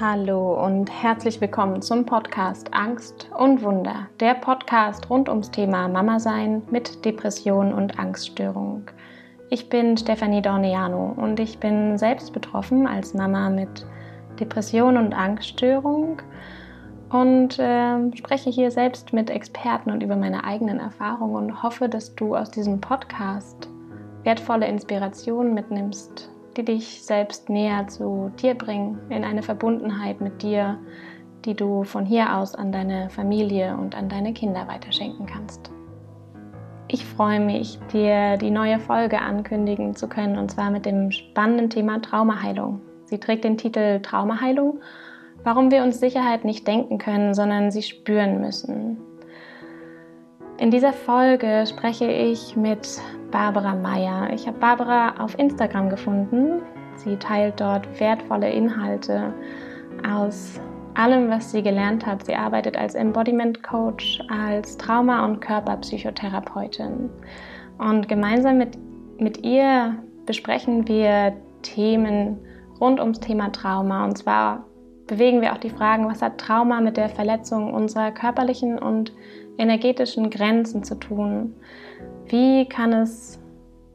Hallo und herzlich willkommen zum Podcast Angst und Wunder, der Podcast rund ums Thema Mama sein mit Depression und Angststörung. Ich bin Stefanie Dorneano und ich bin selbst betroffen als Mama mit Depression und Angststörung und äh, spreche hier selbst mit Experten und über meine eigenen Erfahrungen und hoffe, dass du aus diesem Podcast wertvolle Inspirationen mitnimmst die dich selbst näher zu dir bringen, in eine Verbundenheit mit dir, die du von hier aus an deine Familie und an deine Kinder weiterschenken kannst. Ich freue mich, dir die neue Folge ankündigen zu können, und zwar mit dem spannenden Thema Traumaheilung. Sie trägt den Titel Traumaheilung, warum wir uns Sicherheit nicht denken können, sondern sie spüren müssen. In dieser Folge spreche ich mit Barbara Meyer. Ich habe Barbara auf Instagram gefunden. Sie teilt dort wertvolle Inhalte aus allem, was sie gelernt hat. Sie arbeitet als Embodiment Coach, als Trauma- und Körperpsychotherapeutin. Und gemeinsam mit, mit ihr besprechen wir Themen rund ums Thema Trauma. Und zwar bewegen wir auch die Fragen, was hat Trauma mit der Verletzung unserer körperlichen und energetischen Grenzen zu tun? Wie kann es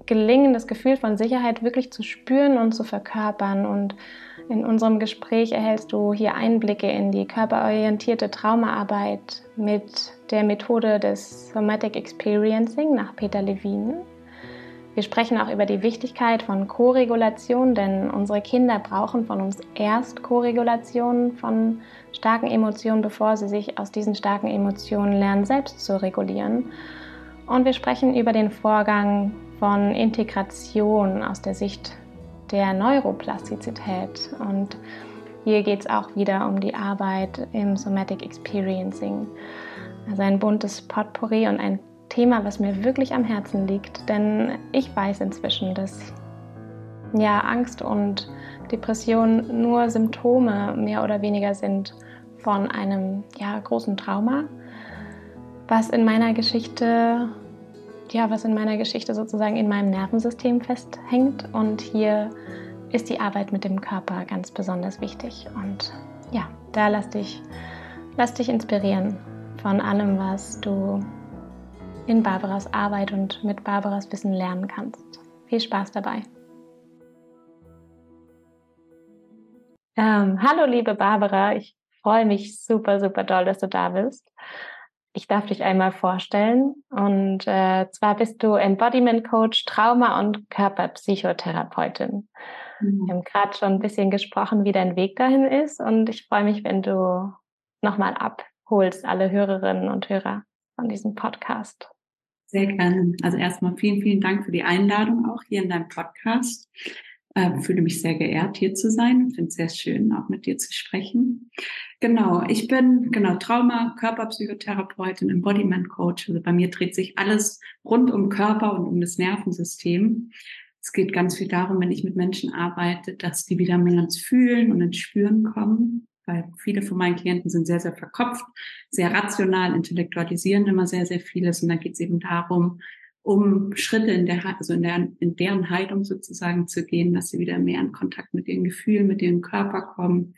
gelingen, das Gefühl von Sicherheit wirklich zu spüren und zu verkörpern? Und in unserem Gespräch erhältst du hier Einblicke in die körperorientierte Traumaarbeit mit der Methode des Somatic Experiencing nach Peter Levine. Wir sprechen auch über die Wichtigkeit von Koregulation, denn unsere Kinder brauchen von uns erst Koregulation von starken Emotionen, bevor sie sich aus diesen starken Emotionen lernen, selbst zu regulieren. Und wir sprechen über den Vorgang von Integration aus der Sicht der Neuroplastizität. Und hier geht es auch wieder um die Arbeit im Somatic Experiencing. Also ein buntes Potpourri und ein Thema, was mir wirklich am Herzen liegt, denn ich weiß inzwischen, dass ja Angst und Depression nur Symptome mehr oder weniger sind von einem ja großen Trauma, was in meiner Geschichte ja, was in meiner Geschichte sozusagen in meinem Nervensystem festhängt. Und hier ist die Arbeit mit dem Körper ganz besonders wichtig. Und ja, da lass dich lass dich inspirieren von allem, was du in Barbaras Arbeit und mit Barbaras Wissen lernen kannst. Viel Spaß dabei. Ähm, hallo, liebe Barbara. Ich freue mich super, super doll, dass du da bist. Ich darf dich einmal vorstellen. Und äh, zwar bist du Embodiment Coach, Trauma- und Körperpsychotherapeutin. Mhm. Wir haben gerade schon ein bisschen gesprochen, wie dein Weg dahin ist. Und ich freue mich, wenn du nochmal abholst, alle Hörerinnen und Hörer von diesem Podcast. Sehr gerne. Also erstmal vielen, vielen Dank für die Einladung auch hier in deinem Podcast. Äh, fühle mich sehr geehrt, hier zu sein. Finde es sehr schön, auch mit dir zu sprechen. Genau, ich bin genau Trauma, Körperpsychotherapeutin, Embodiment Coach. Also bei mir dreht sich alles rund um Körper und um das Nervensystem. Es geht ganz viel darum, wenn ich mit Menschen arbeite, dass die wieder mehr ins Fühlen und ins Spüren kommen weil viele von meinen Klienten sind sehr, sehr verkopft, sehr rational, intellektualisieren immer sehr, sehr vieles. Und da geht es eben darum, um Schritte in der, also in, der, in deren Heilung sozusagen zu gehen, dass sie wieder mehr in Kontakt mit ihren Gefühlen, mit ihrem Körper kommen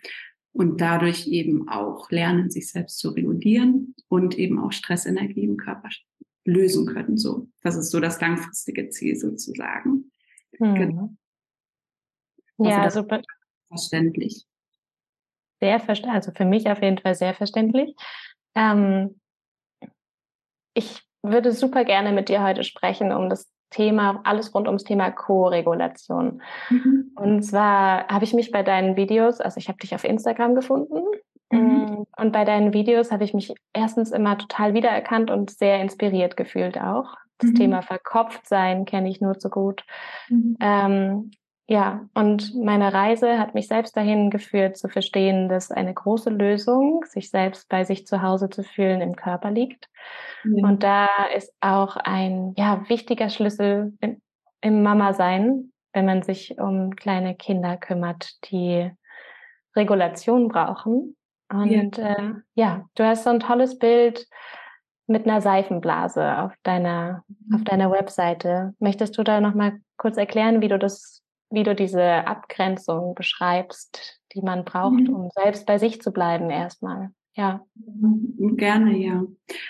und dadurch eben auch lernen, sich selbst zu regulieren und eben auch Stressenergie im Körper lösen können. So, das ist so das langfristige Ziel sozusagen. Hm. Genau. Ja, super. Verständlich sehr verständlich, also für mich auf jeden Fall sehr verständlich. Ähm, ich würde super gerne mit dir heute sprechen um das Thema, alles rund ums Thema Co-Regulation. Mhm. Und zwar habe ich mich bei deinen Videos, also ich habe dich auf Instagram gefunden. Mhm. Mm, und bei deinen Videos habe ich mich erstens immer total wiedererkannt und sehr inspiriert gefühlt auch. Das mhm. Thema Verkopftsein kenne ich nur zu gut. Mhm. Ähm, ja, und meine Reise hat mich selbst dahin geführt, zu verstehen, dass eine große Lösung, sich selbst bei sich zu Hause zu fühlen, im Körper liegt. Ja. Und da ist auch ein ja, wichtiger Schlüssel im, im Mama-Sein, wenn man sich um kleine Kinder kümmert, die Regulation brauchen. Und ja, äh, ja du hast so ein tolles Bild mit einer Seifenblase auf deiner, mhm. auf deiner Webseite. Möchtest du da nochmal kurz erklären, wie du das wie du diese Abgrenzung beschreibst, die man braucht, mhm. um selbst bei sich zu bleiben erstmal. Ja. Mhm, gerne, ja.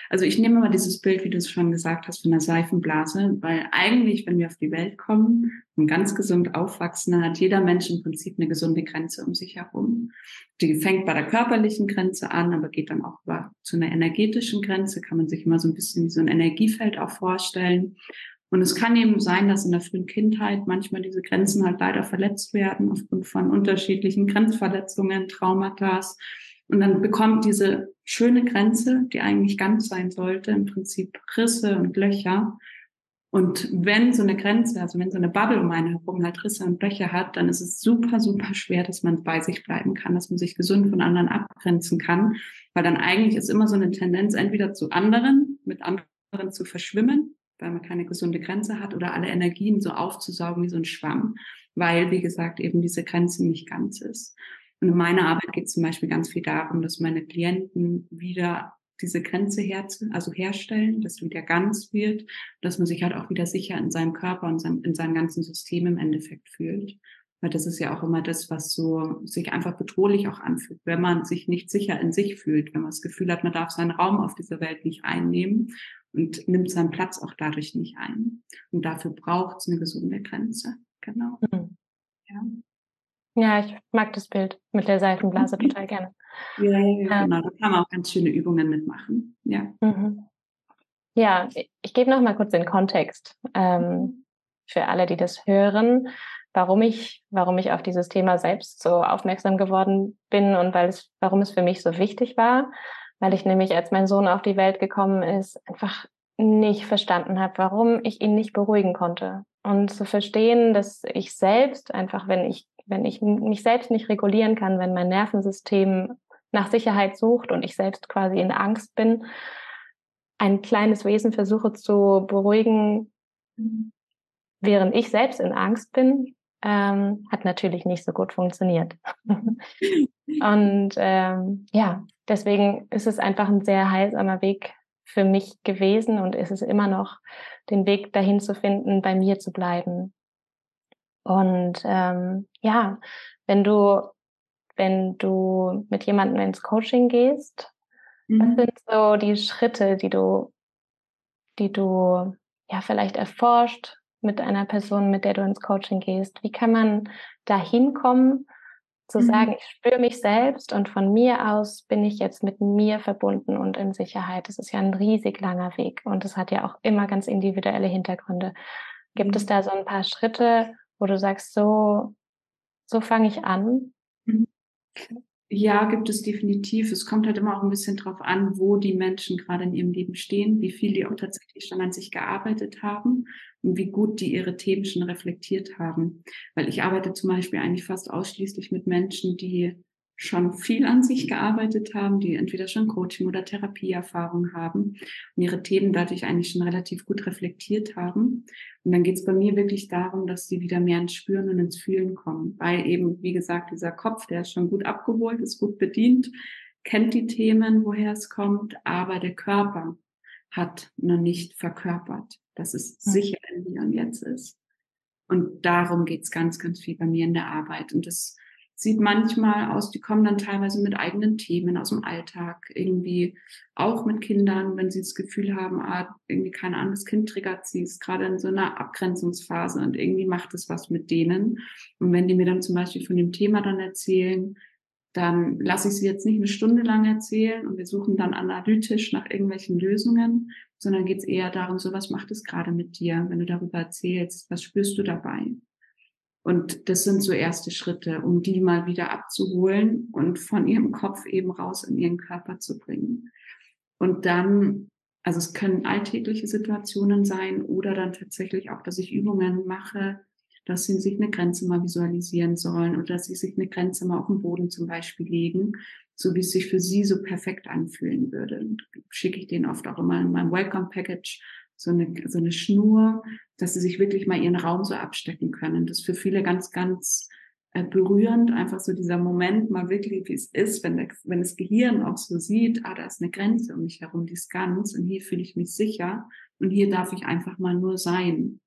Also ich nehme mal dieses Bild, wie du es schon gesagt hast, von der Seifenblase, weil eigentlich, wenn wir auf die Welt kommen und ganz gesund aufwachsen, hat jeder Mensch im Prinzip eine gesunde Grenze um sich herum. Die fängt bei der körperlichen Grenze an, aber geht dann auch über, zu einer energetischen Grenze, kann man sich immer so ein bisschen wie so ein Energiefeld auch vorstellen. Und es kann eben sein, dass in der frühen Kindheit manchmal diese Grenzen halt leider verletzt werden aufgrund von unterschiedlichen Grenzverletzungen, Traumata und dann bekommt diese schöne Grenze, die eigentlich ganz sein sollte, im Prinzip Risse und Löcher. Und wenn so eine Grenze, also wenn so eine Bubble um einen herum halt Risse und Löcher hat, dann ist es super, super schwer, dass man bei sich bleiben kann, dass man sich gesund von anderen abgrenzen kann. Weil dann eigentlich ist immer so eine Tendenz, entweder zu anderen, mit anderen zu verschwimmen, weil man keine gesunde Grenze hat, oder alle Energien so aufzusaugen wie so ein Schwamm, weil, wie gesagt, eben diese Grenze nicht ganz ist. Und in meiner Arbeit geht es zum Beispiel ganz viel darum, dass meine Klienten wieder diese Grenze her, also herstellen, dass wieder ganz wird, dass man sich halt auch wieder sicher in seinem Körper und in seinem ganzen System im Endeffekt fühlt. Weil das ist ja auch immer das, was so sich einfach bedrohlich auch anfühlt, wenn man sich nicht sicher in sich fühlt, wenn man das Gefühl hat, man darf seinen Raum auf dieser Welt nicht einnehmen und nimmt seinen Platz auch dadurch nicht ein. Und dafür braucht es eine gesunde Grenze. Genau. Mhm. Ja. Ja, ich mag das Bild mit der Seifenblase mhm. total gerne. Ja, ja, ja, genau. Da kann man auch ganz schöne Übungen mitmachen. Ja. Mhm. Ja, ich gebe noch mal kurz den Kontext ähm, für alle, die das hören, warum ich, warum ich auf dieses Thema selbst so aufmerksam geworden bin und weil es, warum es für mich so wichtig war, weil ich nämlich, als mein Sohn auf die Welt gekommen ist, einfach nicht verstanden habe, warum ich ihn nicht beruhigen konnte. Und zu verstehen, dass ich selbst einfach, wenn ich wenn ich mich selbst nicht regulieren kann, wenn mein Nervensystem nach Sicherheit sucht und ich selbst quasi in Angst bin, ein kleines Wesen versuche zu beruhigen, während ich selbst in Angst bin, ähm, hat natürlich nicht so gut funktioniert. und ähm, ja, deswegen ist es einfach ein sehr heilsamer Weg für mich gewesen und ist es immer noch, den Weg dahin zu finden, bei mir zu bleiben, und ähm, ja, wenn du, wenn du mit jemandem ins Coaching gehst, mhm. was sind so die Schritte, die du, die du ja vielleicht erforscht mit einer Person, mit der du ins Coaching gehst? Wie kann man da hinkommen, zu mhm. sagen, ich spüre mich selbst und von mir aus bin ich jetzt mit mir verbunden und in Sicherheit. Das ist ja ein riesig langer Weg und es hat ja auch immer ganz individuelle Hintergründe. Gibt mhm. es da so ein paar Schritte, wo du sagst, so, so fange ich an? Mhm. Ja, gibt es definitiv. Es kommt halt immer auch ein bisschen drauf an, wo die Menschen gerade in ihrem Leben stehen, wie viel die auch tatsächlich schon an sich gearbeitet haben wie gut die ihre Themen schon reflektiert haben. Weil ich arbeite zum Beispiel eigentlich fast ausschließlich mit Menschen, die schon viel an sich gearbeitet haben, die entweder schon Coaching oder Therapieerfahrung haben und ihre Themen dadurch eigentlich schon relativ gut reflektiert haben. Und dann geht es bei mir wirklich darum, dass sie wieder mehr ins Spüren und ins Fühlen kommen, weil eben, wie gesagt, dieser Kopf, der ist schon gut abgeholt, ist gut bedient, kennt die Themen, woher es kommt, aber der Körper hat noch nicht verkörpert, dass es sicher in hier und jetzt ist. Und darum geht es ganz, ganz viel bei mir in der Arbeit. Und das sieht manchmal aus, die kommen dann teilweise mit eigenen Themen aus dem Alltag, irgendwie auch mit Kindern, wenn sie das Gefühl haben, ah, irgendwie kein anderes Kind triggert sie, ist gerade in so einer Abgrenzungsphase und irgendwie macht es was mit denen. Und wenn die mir dann zum Beispiel von dem Thema dann erzählen, dann lasse ich sie jetzt nicht eine Stunde lang erzählen und wir suchen dann analytisch nach irgendwelchen Lösungen, sondern geht es eher darum, so was macht es gerade mit dir, wenn du darüber erzählst, was spürst du dabei? Und das sind so erste Schritte, um die mal wieder abzuholen und von ihrem Kopf eben raus in ihren Körper zu bringen. Und dann, also es können alltägliche Situationen sein oder dann tatsächlich auch, dass ich Übungen mache, dass sie sich eine Grenze mal visualisieren sollen oder dass sie sich eine Grenze mal auf den Boden zum Beispiel legen, so wie es sich für sie so perfekt anfühlen würde. Schicke ich denen oft auch immer in meinem Welcome Package so eine, so eine Schnur, dass sie sich wirklich mal ihren Raum so abstecken können. Das ist für viele ganz, ganz äh, berührend, einfach so dieser Moment, mal wirklich, wie es ist, wenn, der, wenn das Gehirn auch so sieht, ah, da ist eine Grenze um mich herum, die ist ganz und hier fühle ich mich sicher und hier darf ich einfach mal nur sein.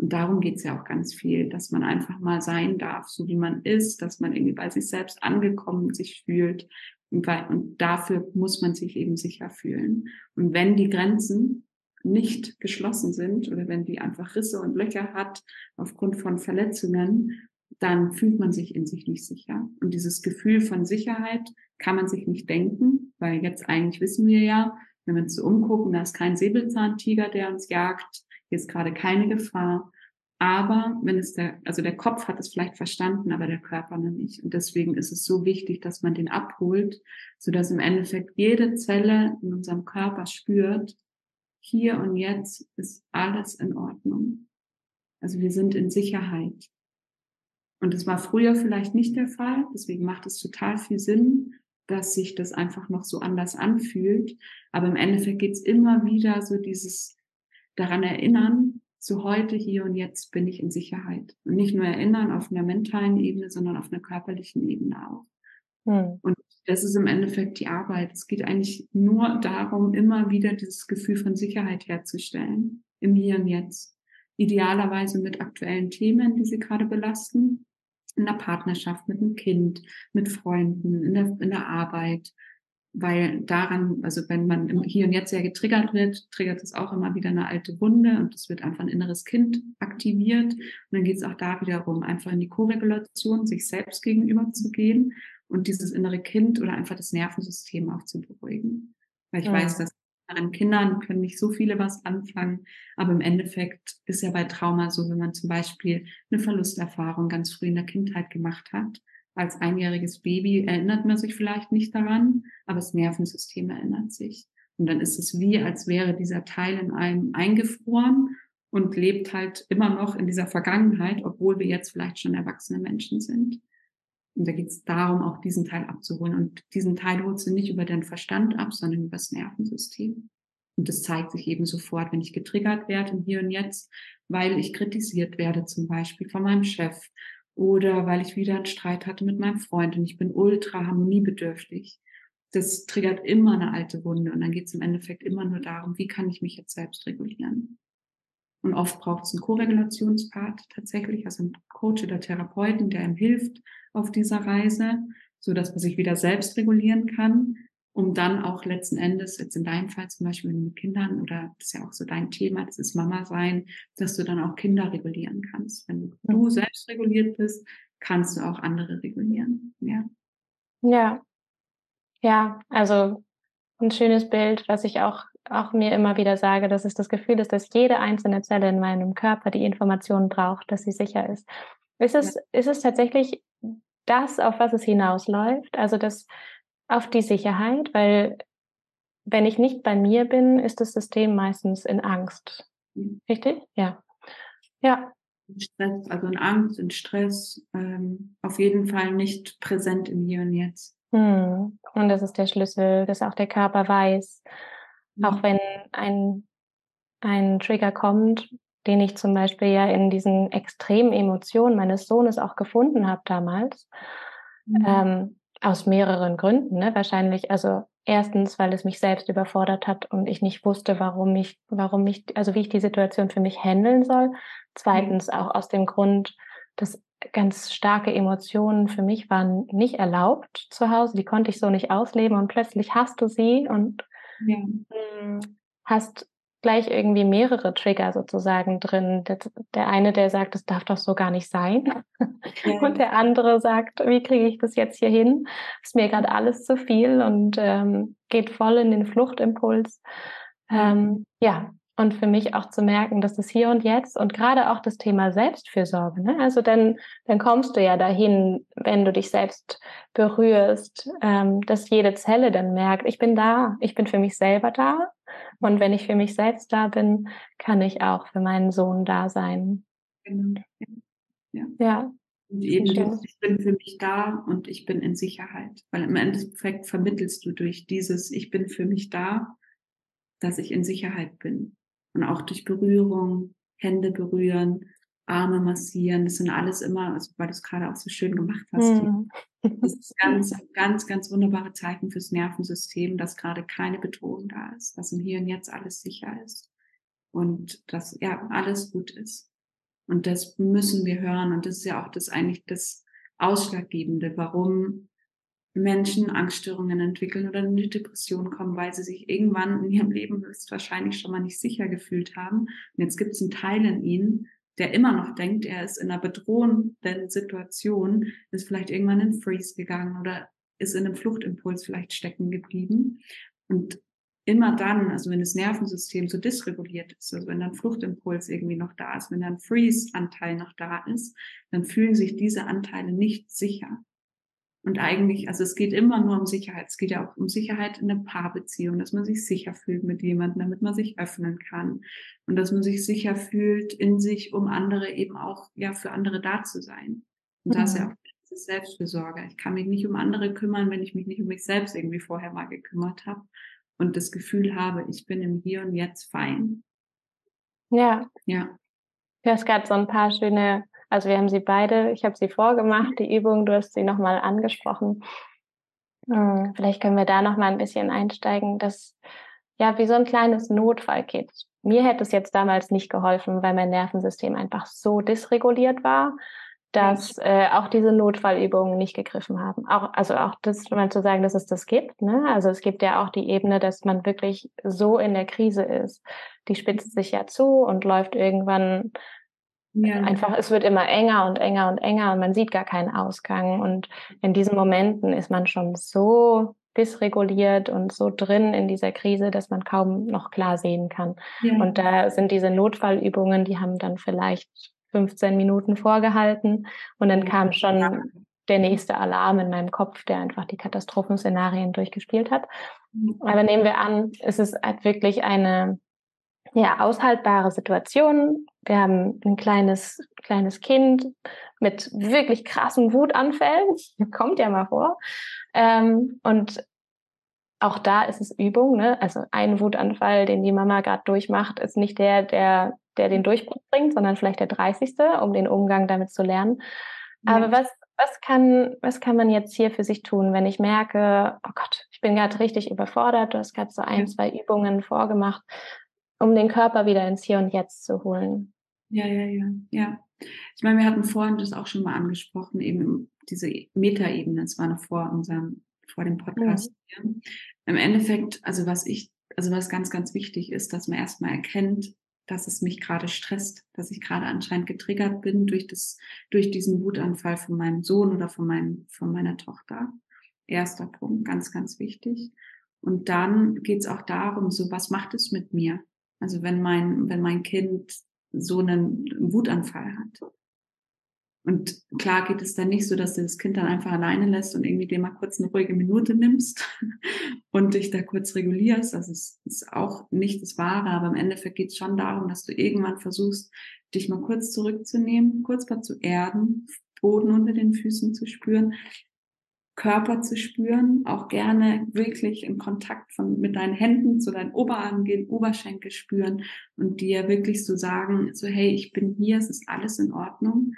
Und darum geht's ja auch ganz viel, dass man einfach mal sein darf, so wie man ist, dass man irgendwie bei sich selbst angekommen sich fühlt. Und, weil, und dafür muss man sich eben sicher fühlen. Und wenn die Grenzen nicht geschlossen sind oder wenn die einfach Risse und Löcher hat aufgrund von Verletzungen, dann fühlt man sich in sich nicht sicher. Und dieses Gefühl von Sicherheit kann man sich nicht denken, weil jetzt eigentlich wissen wir ja, wenn wir uns so umgucken, da ist kein Säbelzahntiger, der uns jagt, hier ist gerade keine Gefahr. Aber wenn es der, also der Kopf hat es vielleicht verstanden, aber der Körper noch nicht. Und deswegen ist es so wichtig, dass man den abholt, so dass im Endeffekt jede Zelle in unserem Körper spürt, hier und jetzt ist alles in Ordnung. Also wir sind in Sicherheit. Und das war früher vielleicht nicht der Fall. Deswegen macht es total viel Sinn, dass sich das einfach noch so anders anfühlt. Aber im Endeffekt geht's immer wieder so dieses daran erinnern, so heute, hier und jetzt bin ich in Sicherheit. Und nicht nur erinnern auf einer mentalen Ebene, sondern auf einer körperlichen Ebene auch. Hm. Und das ist im Endeffekt die Arbeit. Es geht eigentlich nur darum, immer wieder dieses Gefühl von Sicherheit herzustellen. Im Hier und Jetzt. Idealerweise mit aktuellen Themen, die sie gerade belasten. In der Partnerschaft, mit dem Kind, mit Freunden, in der, in der Arbeit. Weil daran, also wenn man im Hier und Jetzt sehr getriggert wird, triggert es auch immer wieder eine alte Wunde und es wird einfach ein inneres Kind aktiviert. Und dann geht es auch da wiederum, einfach in die Koregulation, sich selbst gegenüber zu gehen und dieses innere Kind oder einfach das Nervensystem auch zu beruhigen. Weil ich ja. weiß, dass an Kindern können nicht so viele was anfangen, aber im Endeffekt ist ja bei Trauma so, wenn man zum Beispiel eine Verlusterfahrung ganz früh in der Kindheit gemacht hat, als einjähriges Baby erinnert man sich vielleicht nicht daran, aber das Nervensystem erinnert sich. Und dann ist es wie, als wäre dieser Teil in einem eingefroren und lebt halt immer noch in dieser Vergangenheit, obwohl wir jetzt vielleicht schon erwachsene Menschen sind. Und da geht es darum, auch diesen Teil abzuholen. Und diesen Teil holst du nicht über deinen Verstand ab, sondern über das Nervensystem. Und das zeigt sich eben sofort, wenn ich getriggert werde im Hier und Jetzt, weil ich kritisiert werde, zum Beispiel von meinem Chef oder weil ich wieder einen Streit hatte mit meinem Freund und ich bin ultra harmoniebedürftig. Das triggert immer eine alte Wunde und dann geht es im Endeffekt immer nur darum, wie kann ich mich jetzt selbst regulieren. Und oft braucht es einen Koregulationspart tatsächlich, also einen Coach oder Therapeuten, der einem hilft auf dieser Reise, so dass man sich wieder selbst regulieren kann, um dann auch letzten Endes, jetzt in deinem Fall zum Beispiel mit Kindern, oder das ist ja auch so dein Thema, das ist Mama sein, dass du dann auch Kinder regulieren kannst. Wenn du selbst reguliert bist, kannst du auch andere regulieren. Ja. Ja. Ja, also ein schönes Bild, was ich auch auch mir immer wieder sage, dass es das Gefühl ist, dass jede einzelne Zelle in meinem Körper die Informationen braucht, dass sie sicher ist. Ist es, ja. ist es tatsächlich das, auf was es hinausläuft? Also das auf die Sicherheit, weil wenn ich nicht bei mir bin, ist das System meistens in Angst. Richtig? Ja. Ja. Stress, also in Angst, in Stress, ähm, auf jeden Fall nicht präsent im Hier und Jetzt. Hm. Und das ist der Schlüssel, dass auch der Körper weiß, auch mhm. wenn ein, ein Trigger kommt, den ich zum Beispiel ja in diesen extremen Emotionen meines Sohnes auch gefunden habe damals, mhm. ähm, aus mehreren Gründen. Ne? Wahrscheinlich, also erstens, weil es mich selbst überfordert hat und ich nicht wusste, warum ich, warum ich, also wie ich die Situation für mich handeln soll. Zweitens mhm. auch aus dem Grund, dass ganz starke Emotionen für mich waren nicht erlaubt zu Hause. Die konnte ich so nicht ausleben und plötzlich hast du sie und ja. Hm, hast gleich irgendwie mehrere Trigger sozusagen drin. Der, der, eine, der sagt, das darf doch so gar nicht sein. Ja. Und der andere sagt, wie kriege ich das jetzt hier hin? Ist mir gerade alles zu viel und ähm, geht voll in den Fluchtimpuls. Ähm, ja, und für mich auch zu merken, dass das hier und jetzt und gerade auch das Thema Selbstfürsorge, ne? also dann, dann kommst du ja dahin, wenn du dich selbst berührst, ähm, dass jede Zelle dann merkt, ich bin da, ich bin für mich selber da und wenn ich für mich selbst da bin, kann ich auch für meinen Sohn da sein. Genau. Ja. ja. Und eben dieses, ich bin für mich da und ich bin in Sicherheit. Weil im Endeffekt vermittelst du durch dieses Ich bin für mich da, dass ich in Sicherheit bin und auch durch Berührung, Hände berühren, Arme massieren, das sind alles immer, also weil du es gerade auch so schön gemacht hast. Mhm. Das ist ganz, ganz, ganz wunderbare Zeichen fürs Nervensystem, dass gerade keine Bedrohung da ist, dass im Hier und Jetzt alles sicher ist und dass ja alles gut ist. Und das müssen wir hören. Und das ist ja auch das eigentlich das Ausschlaggebende, warum Menschen Angststörungen entwickeln oder in eine Depression kommen, weil sie sich irgendwann in ihrem Leben höchstwahrscheinlich schon mal nicht sicher gefühlt haben. Und jetzt gibt es einen Teil in ihnen, der immer noch denkt, er ist in einer bedrohenden Situation, ist vielleicht irgendwann in Freeze gegangen oder ist in einem Fluchtimpuls vielleicht stecken geblieben. Und immer dann, also wenn das Nervensystem so dysreguliert ist, also wenn dann Fluchtimpuls irgendwie noch da ist, wenn dann Freeze-Anteil noch da ist, dann fühlen sich diese Anteile nicht sicher. Und eigentlich, also es geht immer nur um Sicherheit. Es geht ja auch um Sicherheit in der Paarbeziehung, dass man sich sicher fühlt mit jemandem, damit man sich öffnen kann. Und dass man sich sicher fühlt in sich, um andere eben auch, ja, für andere da zu sein. Und das ist ja mhm. auch diese Selbstfürsorge. Ich kann mich nicht um andere kümmern, wenn ich mich nicht um mich selbst irgendwie vorher mal gekümmert habe und das Gefühl habe, ich bin im Hier und Jetzt fein. Ja. Ja. Du hast gerade so ein paar schöne also wir haben sie beide, ich habe sie vorgemacht, die Übung, du hast sie nochmal angesprochen. Hm, vielleicht können wir da nochmal ein bisschen einsteigen, dass ja wie so ein kleines Notfallkit. Mir hätte es jetzt damals nicht geholfen, weil mein Nervensystem einfach so dysreguliert war, dass äh, auch diese Notfallübungen nicht gegriffen haben. Auch, also auch das, mal zu sagen, dass es das gibt. Ne? Also es gibt ja auch die Ebene, dass man wirklich so in der Krise ist. Die spitzt sich ja zu und läuft irgendwann ja. Einfach, es wird immer enger und enger und enger und man sieht gar keinen Ausgang. Und in diesen Momenten ist man schon so dysreguliert und so drin in dieser Krise, dass man kaum noch klar sehen kann. Ja. Und da sind diese Notfallübungen, die haben dann vielleicht 15 Minuten vorgehalten und dann kam schon der nächste Alarm in meinem Kopf, der einfach die Katastrophenszenarien durchgespielt hat. Aber nehmen wir an, es ist halt wirklich eine ja, aushaltbare Situation. Wir haben ein kleines, kleines Kind mit wirklich krassen Wutanfällen. Kommt ja mal vor. Ähm, und auch da ist es Übung. Ne? Also ein Wutanfall, den die Mama gerade durchmacht, ist nicht der, der, der den Durchbruch bringt, sondern vielleicht der 30. um den Umgang damit zu lernen. Ja. Aber was, was kann, was kann man jetzt hier für sich tun, wenn ich merke, oh Gott, ich bin gerade richtig überfordert, du hast gerade so ein, zwei Übungen vorgemacht um den Körper wieder ins Hier und Jetzt zu holen. Ja, ja, ja, ja. Ich meine, wir hatten vorhin das auch schon mal angesprochen, eben diese Metaebene, das war noch vor unserem, vor dem Podcast. Ja. Im Endeffekt, also was ich, also was ganz, ganz wichtig ist, dass man erstmal erkennt, dass es mich gerade stresst, dass ich gerade anscheinend getriggert bin durch das, durch diesen Wutanfall von meinem Sohn oder von meinem, von meiner Tochter. Erster Punkt, ganz, ganz wichtig. Und dann geht es auch darum, so was macht es mit mir? Also wenn mein, wenn mein Kind so einen Wutanfall hat. Und klar geht es dann nicht so, dass du das Kind dann einfach alleine lässt und irgendwie dir mal kurz eine ruhige Minute nimmst und dich da kurz regulierst. Das ist, ist auch nicht das Wahre, aber im Endeffekt geht es schon darum, dass du irgendwann versuchst, dich mal kurz zurückzunehmen, kurz mal zu erden, Boden unter den Füßen zu spüren, Körper zu spüren, auch gerne wirklich in Kontakt von, mit deinen Händen zu deinen Oberarmen gehen, Oberschenkel spüren und dir wirklich so sagen, so, hey, ich bin hier, es ist alles in Ordnung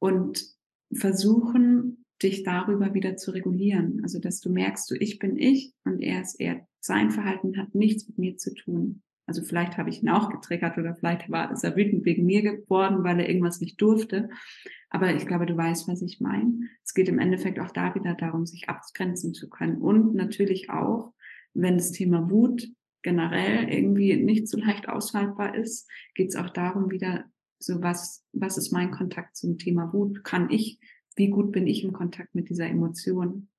und versuchen, dich darüber wieder zu regulieren. Also, dass du merkst, du, ich bin ich und er ist er. Sein Verhalten hat nichts mit mir zu tun. Also vielleicht habe ich ihn auch getriggert oder vielleicht war, ist er wütend wegen mir geworden, weil er irgendwas nicht durfte. Aber ich glaube, du weißt, was ich meine. Es geht im Endeffekt auch da wieder darum, sich abgrenzen zu können. Und natürlich auch, wenn das Thema Wut generell irgendwie nicht so leicht aushaltbar ist, geht es auch darum, wieder so was, was ist mein Kontakt zum Thema Wut? Kann ich, wie gut bin ich im Kontakt mit dieser Emotion?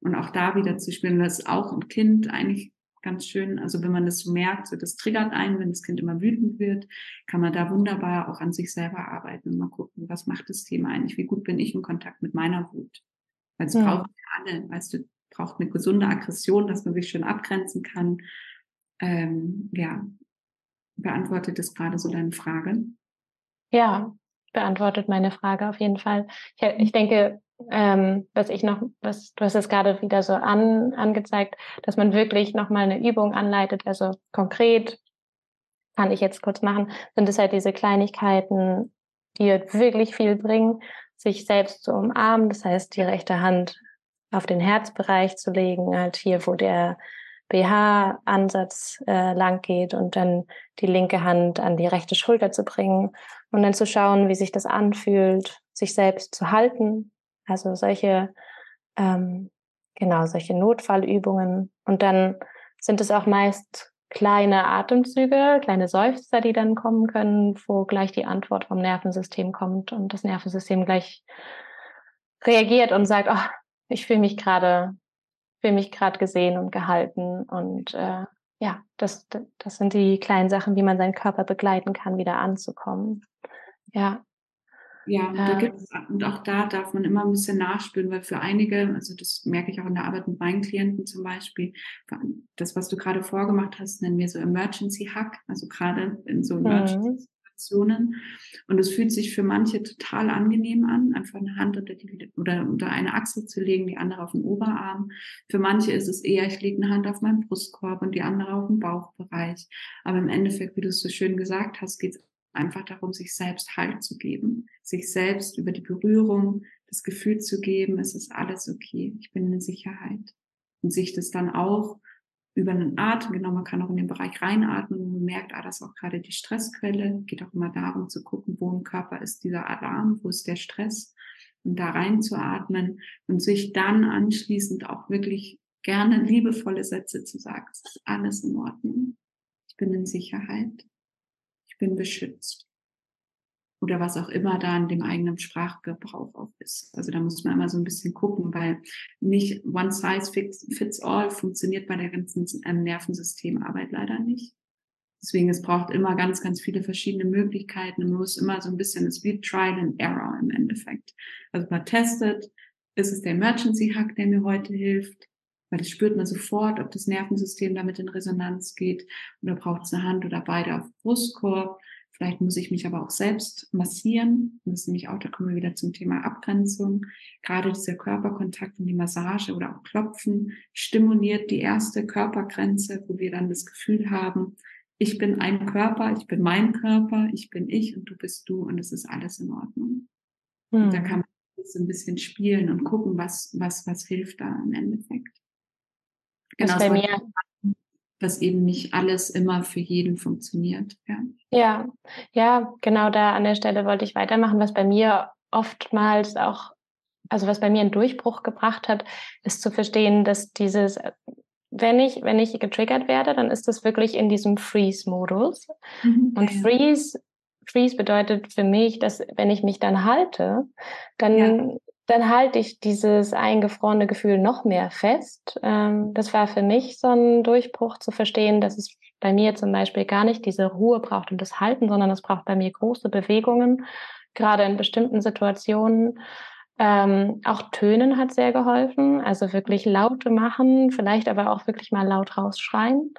Und auch da wieder zu spielen, dass auch ein Kind eigentlich ganz schön. Also wenn man das so merkt, so das triggert einen, wenn das Kind immer wütend wird, kann man da wunderbar auch an sich selber arbeiten und mal gucken, was macht das Thema eigentlich, wie gut bin ich in Kontakt mit meiner Wut. Weil es ja. braucht alle, weißt du, braucht eine gesunde Aggression, dass man sich schön abgrenzen kann. Ähm, ja, beantwortet das gerade so deine Frage? Ja, beantwortet meine Frage auf jeden Fall. Ich, ich denke, ähm, was ich noch, was du hast es gerade wieder so an, angezeigt, dass man wirklich nochmal eine Übung anleitet, also konkret kann ich jetzt kurz machen, sind es halt diese Kleinigkeiten, die wirklich viel bringen, sich selbst zu umarmen, das heißt die rechte Hand auf den Herzbereich zu legen, halt hier, wo der BH-Ansatz äh, lang geht und dann die linke Hand an die rechte Schulter zu bringen und dann zu schauen, wie sich das anfühlt, sich selbst zu halten. Also solche, ähm, genau, solche Notfallübungen. Und dann sind es auch meist kleine Atemzüge, kleine Seufzer, die dann kommen können, wo gleich die Antwort vom Nervensystem kommt und das Nervensystem gleich reagiert und sagt, oh, ich fühle mich gerade, fühle mich gerade gesehen und gehalten und äh, ja, das, das sind die kleinen Sachen, wie man seinen Körper begleiten kann, wieder anzukommen. Ja. Ja, und, da ähm. gibt's, und auch da darf man immer ein bisschen nachspüren, weil für einige, also das merke ich auch in der Arbeit mit meinen Klienten zum Beispiel, das, was du gerade vorgemacht hast, nennen wir so Emergency Hack, also gerade in so mhm. Emergency Situationen. Und es fühlt sich für manche total angenehm an, einfach eine Hand unter die oder unter eine Achse zu legen, die andere auf den Oberarm. Für manche ist es eher, ich lege eine Hand auf meinen Brustkorb und die andere auf den Bauchbereich. Aber im Endeffekt, wie du es so schön gesagt hast, geht es einfach darum, sich selbst Halt zu geben, sich selbst über die Berührung das Gefühl zu geben, es ist alles okay, ich bin in Sicherheit. Und sich das dann auch über einen Atem, genau, man kann auch in den Bereich reinatmen und merkt, ah, das ist auch gerade die Stressquelle. Geht auch immer darum zu gucken, wo im Körper ist dieser Alarm, wo ist der Stress und da reinzuatmen und sich dann anschließend auch wirklich gerne liebevolle Sätze zu sagen. Es ist alles in Ordnung. Ich bin in Sicherheit. Ich bin beschützt oder was auch immer da in dem eigenen Sprachgebrauch auch ist. Also da muss man immer so ein bisschen gucken, weil nicht one size fits all funktioniert bei der ganzen ähm, Nervensystemarbeit leider nicht. Deswegen, es braucht immer ganz, ganz viele verschiedene Möglichkeiten. Man muss immer so ein bisschen, es wird Trial and Error im Endeffekt. Also man testet, ist es der Emergency Hack, der mir heute hilft? Weil das spürt man sofort, ob das Nervensystem damit in Resonanz geht. Oder braucht es eine Hand oder beide auf Brustkorb? Vielleicht muss ich mich aber auch selbst massieren. Das ist nämlich auch, da kommen wir wieder zum Thema Abgrenzung. Gerade dieser Körperkontakt und die Massage oder auch Klopfen stimuliert die erste Körpergrenze, wo wir dann das Gefühl haben, ich bin ein Körper, ich bin mein Körper, ich bin ich und du bist du und es ist alles in Ordnung. Hm. Da kann man so ein bisschen spielen und gucken, was, was, was hilft da im Endeffekt. Genau, bei mir dass eben nicht alles immer für jeden funktioniert. Ja. ja, ja, genau da an der Stelle wollte ich weitermachen, was bei mir oftmals auch, also was bei mir einen Durchbruch gebracht hat, ist zu verstehen, dass dieses, wenn ich, wenn ich getriggert werde, dann ist das wirklich in diesem Freeze-Modus. Mhm, Und ja. Freeze Freeze bedeutet für mich, dass wenn ich mich dann halte, dann ja dann halte ich dieses eingefrorene Gefühl noch mehr fest. Ähm, das war für mich so ein Durchbruch zu verstehen, dass es bei mir zum Beispiel gar nicht diese Ruhe braucht und das Halten, sondern es braucht bei mir große Bewegungen, gerade in bestimmten Situationen. Ähm, auch Tönen hat sehr geholfen, also wirklich laute machen, vielleicht aber auch wirklich mal laut rausschreien.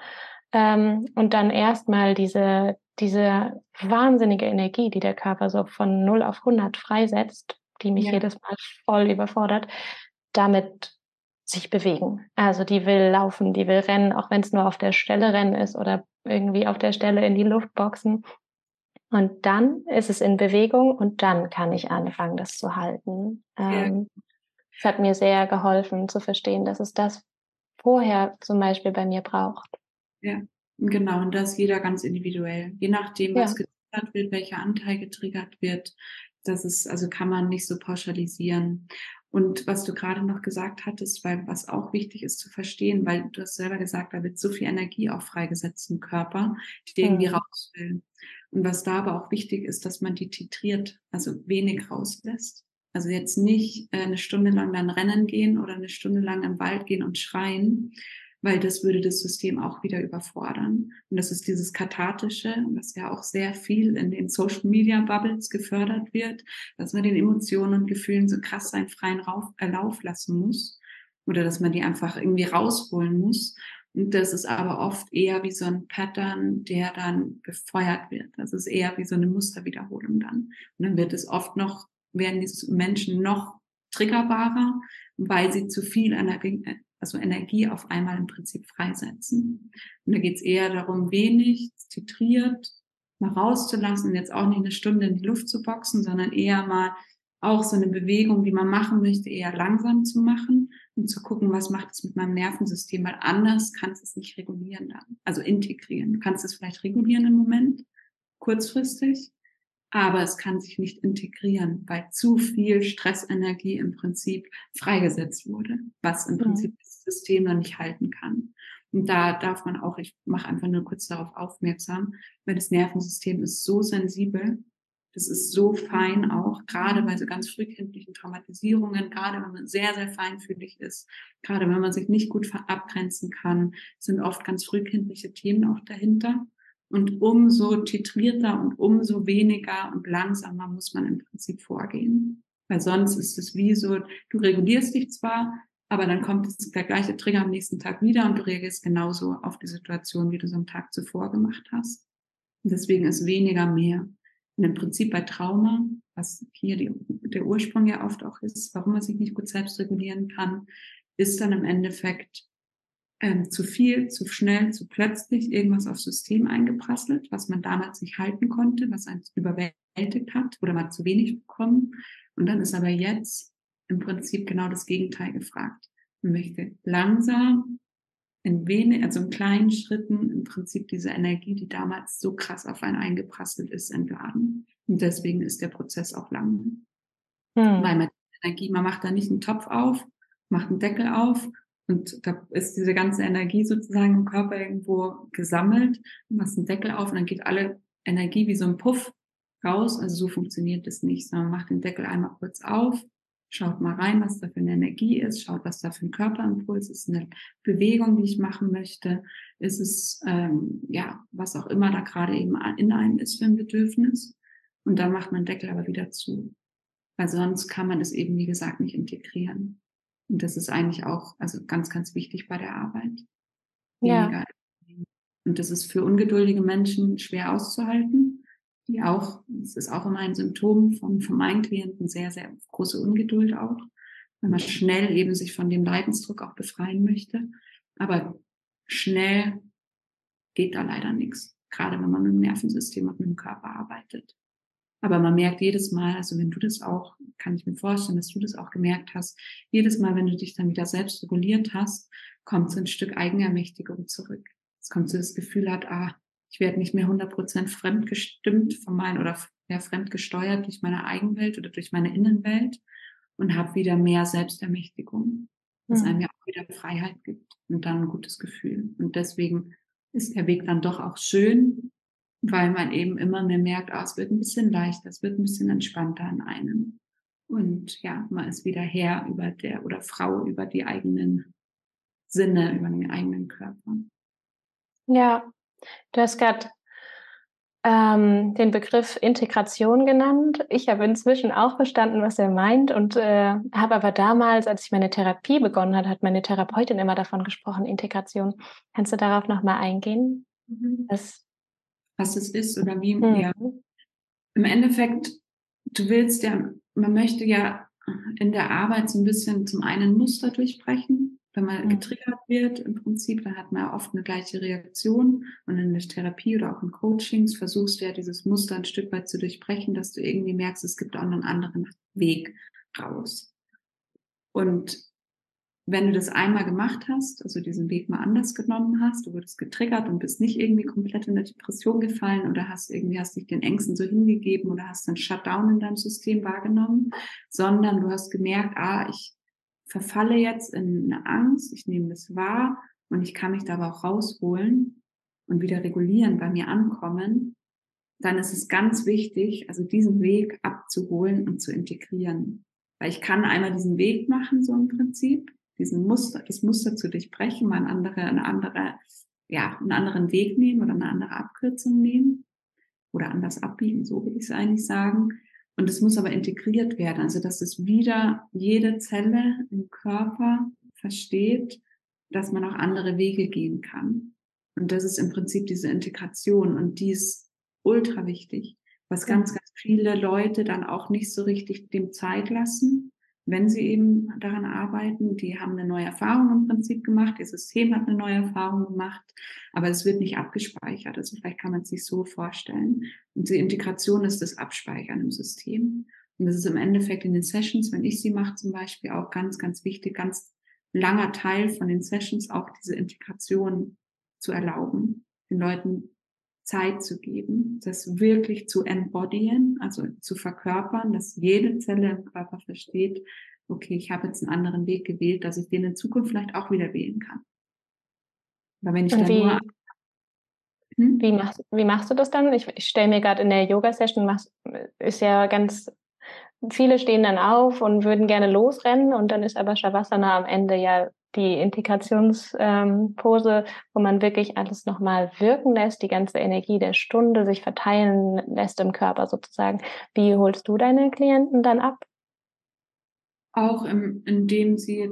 Ähm, und dann erstmal diese, diese wahnsinnige Energie, die der Körper so von 0 auf 100 freisetzt, die mich ja. jedes Mal voll überfordert, damit sich bewegen. Also die will laufen, die will rennen, auch wenn es nur auf der Stelle rennen ist oder irgendwie auf der Stelle in die Luft boxen. Und dann ist es in Bewegung und dann kann ich anfangen, das zu halten. Ähm, es hat mir sehr geholfen zu verstehen, dass es das vorher zum Beispiel bei mir braucht. Ja, genau. Und das jeder ganz individuell. Je nachdem, was ja. getriggert wird, welcher Anteil getriggert wird, das ist, also kann man nicht so pauschalisieren. Und was du gerade noch gesagt hattest, weil was auch wichtig ist zu verstehen, weil du hast selber gesagt, da wird so viel Energie auch freigesetzt im Körper, die irgendwie raus will. Und was da aber auch wichtig ist, dass man die titriert, also wenig rauslässt. Also jetzt nicht äh, eine Stunde lang dann rennen gehen oder eine Stunde lang im Wald gehen und schreien, weil das würde das System auch wieder überfordern. Und das ist dieses Kathartische, was ja auch sehr viel in den Social Media Bubbles gefördert wird, dass man den Emotionen und Gefühlen so krass seinen freien Rauf, äh, Lauf lassen muss oder dass man die einfach irgendwie rausholen muss. Und das ist aber oft eher wie so ein Pattern, der dann befeuert wird. Das ist eher wie so eine Musterwiederholung dann. Und dann wird es oft noch, werden diese Menschen noch triggerbarer, weil sie zu viel Energie, also Energie auf einmal im Prinzip freisetzen. Und da geht es eher darum, wenig, titriert, mal rauszulassen, jetzt auch nicht eine Stunde in die Luft zu boxen, sondern eher mal auch so eine Bewegung, die man machen möchte, eher langsam zu machen und zu gucken, was macht es mit meinem Nervensystem, weil anders kannst du es nicht regulieren dann, also integrieren. Du kannst es vielleicht regulieren im Moment, kurzfristig, aber es kann sich nicht integrieren, weil zu viel Stressenergie im Prinzip freigesetzt wurde, was im mhm. Prinzip System dann nicht halten kann. Und da darf man auch, ich mache einfach nur kurz darauf aufmerksam, weil das Nervensystem ist so sensibel, das ist so fein auch, gerade bei so ganz frühkindlichen Traumatisierungen, gerade wenn man sehr, sehr feinfühlig ist, gerade wenn man sich nicht gut abgrenzen kann, sind oft ganz frühkindliche Themen auch dahinter. Und umso titrierter und umso weniger und langsamer muss man im Prinzip vorgehen. Weil sonst ist es wie so, du regulierst dich zwar, aber dann kommt der gleiche Trigger am nächsten Tag wieder und du reagierst genauso auf die Situation, wie du es am Tag zuvor gemacht hast. Und deswegen ist weniger mehr. Und im Prinzip bei Trauma, was hier die, der Ursprung ja oft auch ist, warum man sich nicht gut selbst regulieren kann, ist dann im Endeffekt ähm, zu viel, zu schnell, zu plötzlich irgendwas aufs System eingeprasselt, was man damals nicht halten konnte, was einen überwältigt hat oder mal zu wenig bekommen. Und dann ist aber jetzt im Prinzip genau das Gegenteil gefragt. Man möchte langsam, in wenig, also in kleinen Schritten im Prinzip diese Energie, die damals so krass auf einen eingeprasselt ist, entladen. Und deswegen ist der Prozess auch lang. Hm. Weil man Energie, man macht da nicht einen Topf auf, macht einen Deckel auf und da ist diese ganze Energie sozusagen im Körper irgendwo gesammelt, machst einen Deckel auf und dann geht alle Energie wie so ein Puff raus. Also so funktioniert das nicht, sondern man macht den Deckel einmal kurz auf, schaut mal rein, was da für eine Energie ist, schaut, was da für ein Körperimpuls ist, eine Bewegung, die ich machen möchte, ist es, ähm, ja, was auch immer da gerade eben in einem ist für ein Bedürfnis. Und dann macht man den Deckel aber wieder zu. Weil sonst kann man es eben, wie gesagt, nicht integrieren. Und das ist eigentlich auch, also ganz, ganz wichtig bei der Arbeit. Ja. Und das ist für ungeduldige Menschen schwer auszuhalten die auch, es ist auch immer ein Symptom von, von meinen Klienten, sehr, sehr große Ungeduld auch, wenn man schnell eben sich von dem Leidensdruck auch befreien möchte. Aber schnell geht da leider nichts, gerade wenn man mit dem Nervensystem und mit dem Körper arbeitet. Aber man merkt jedes Mal, also wenn du das auch, kann ich mir vorstellen, dass du das auch gemerkt hast, jedes Mal, wenn du dich dann wieder selbst reguliert hast, kommt so ein Stück Eigenermächtigung zurück. Es kommt so das Gefühl hat, ah, ich werde nicht mehr 100% fremdgestimmt von meinen oder ja, fremdgesteuert durch meine Eigenwelt oder durch meine Innenwelt und habe wieder mehr Selbstermächtigung, was mhm. einem ja auch wieder Freiheit gibt und dann ein gutes Gefühl. Und deswegen ist der Weg dann doch auch schön, weil man eben immer mehr merkt, oh, es wird ein bisschen leichter, es wird ein bisschen entspannter an einem. Und ja, man ist wieder Herr über der oder Frau über die eigenen Sinne, über den eigenen Körper. Ja, Du hast gerade ähm, den Begriff Integration genannt. Ich habe inzwischen auch verstanden, was er meint und äh, habe aber damals, als ich meine Therapie begonnen hat, hat meine Therapeutin immer davon gesprochen, Integration. Kannst du darauf nochmal eingehen? Mhm. Was, was es ist oder wie? Mhm. Ja. Im Endeffekt, du willst ja, man möchte ja in der Arbeit so ein bisschen zum einen Muster durchbrechen wenn man mhm. getriggert wird, im Prinzip, dann hat man oft eine gleiche Reaktion. Und in der Therapie oder auch in Coachings versuchst du ja dieses Muster ein Stück weit zu durchbrechen, dass du irgendwie merkst, es gibt auch einen anderen Weg raus. Und wenn du das einmal gemacht hast, also diesen Weg mal anders genommen hast, du wurdest getriggert und bist nicht irgendwie komplett in eine Depression gefallen oder hast irgendwie hast dich den Ängsten so hingegeben oder hast einen Shutdown in deinem System wahrgenommen, sondern du hast gemerkt, ah, ich verfalle jetzt in eine Angst, ich nehme das wahr und ich kann mich da aber auch rausholen und wieder regulieren, bei mir ankommen, dann ist es ganz wichtig, also diesen Weg abzuholen und zu integrieren. Weil ich kann einmal diesen Weg machen, so im Prinzip, diesen Muster, das Muster zu durchbrechen, mal eine andere, eine andere, ja, einen anderen Weg nehmen oder eine andere Abkürzung nehmen oder anders abbiegen, so will ich es eigentlich sagen. Und es muss aber integriert werden, also dass es wieder jede Zelle im Körper versteht, dass man auch andere Wege gehen kann. Und das ist im Prinzip diese Integration. Und die ist ultra wichtig, was ganz, ganz viele Leute dann auch nicht so richtig dem Zeit lassen wenn sie eben daran arbeiten, die haben eine neue Erfahrung im Prinzip gemacht, ihr System hat eine neue Erfahrung gemacht, aber es wird nicht abgespeichert. Also vielleicht kann man es sich so vorstellen. Und die Integration ist das Abspeichern im System. Und das ist im Endeffekt in den Sessions, wenn ich sie mache zum Beispiel, auch ganz, ganz wichtig, ganz langer Teil von den Sessions auch diese Integration zu erlauben, den Leuten Zeit zu geben, das wirklich zu embodyen, also zu verkörpern, dass jede Zelle im Körper versteht, okay, ich habe jetzt einen anderen Weg gewählt, dass ich den in Zukunft vielleicht auch wieder wählen kann. Aber wenn ich Und dann wie, nur hm? wie, machst, wie machst du das dann? Ich, ich stelle mir gerade in der Yoga-Session, ist ja ganz, viele stehen dann auf und würden gerne losrennen und dann ist aber Shavasana am Ende ja die Integrationspose, wo man wirklich alles nochmal wirken lässt, die ganze Energie der Stunde sich verteilen lässt im Körper sozusagen. Wie holst du deine Klienten dann ab? Auch im, indem sie,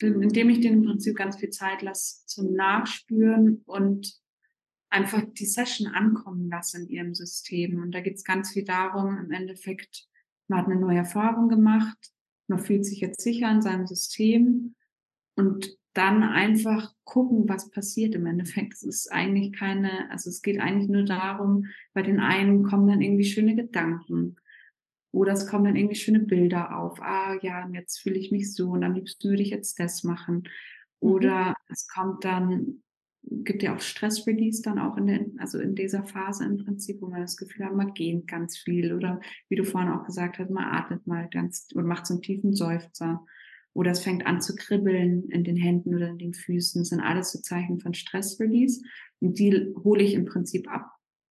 indem ich denen im Prinzip ganz viel Zeit lasse zum Nachspüren und einfach die Session ankommen lasse in ihrem System. Und da geht es ganz viel darum, im Endeffekt, man hat eine neue Erfahrung gemacht, man fühlt sich jetzt sicher in seinem System und dann einfach gucken, was passiert im Endeffekt. Es ist eigentlich keine, also es geht eigentlich nur darum, bei den einen kommen dann irgendwie schöne Gedanken oder es kommen dann irgendwie schöne Bilder auf. Ah ja, und jetzt fühle ich mich so und am liebsten würde ich jetzt das machen. Mhm. Oder mhm. es kommt dann, gibt ja auch Stress-Release dann auch in der, also in dieser Phase im Prinzip, wo man das Gefühl hat, man geht ganz viel oder wie du vorhin auch gesagt hast, man atmet mal ganz und macht so einen tiefen Seufzer. Oder es fängt an zu kribbeln in den Händen oder in den Füßen. Das sind alles so Zeichen von Stress-Release. Und die hole ich im Prinzip ab.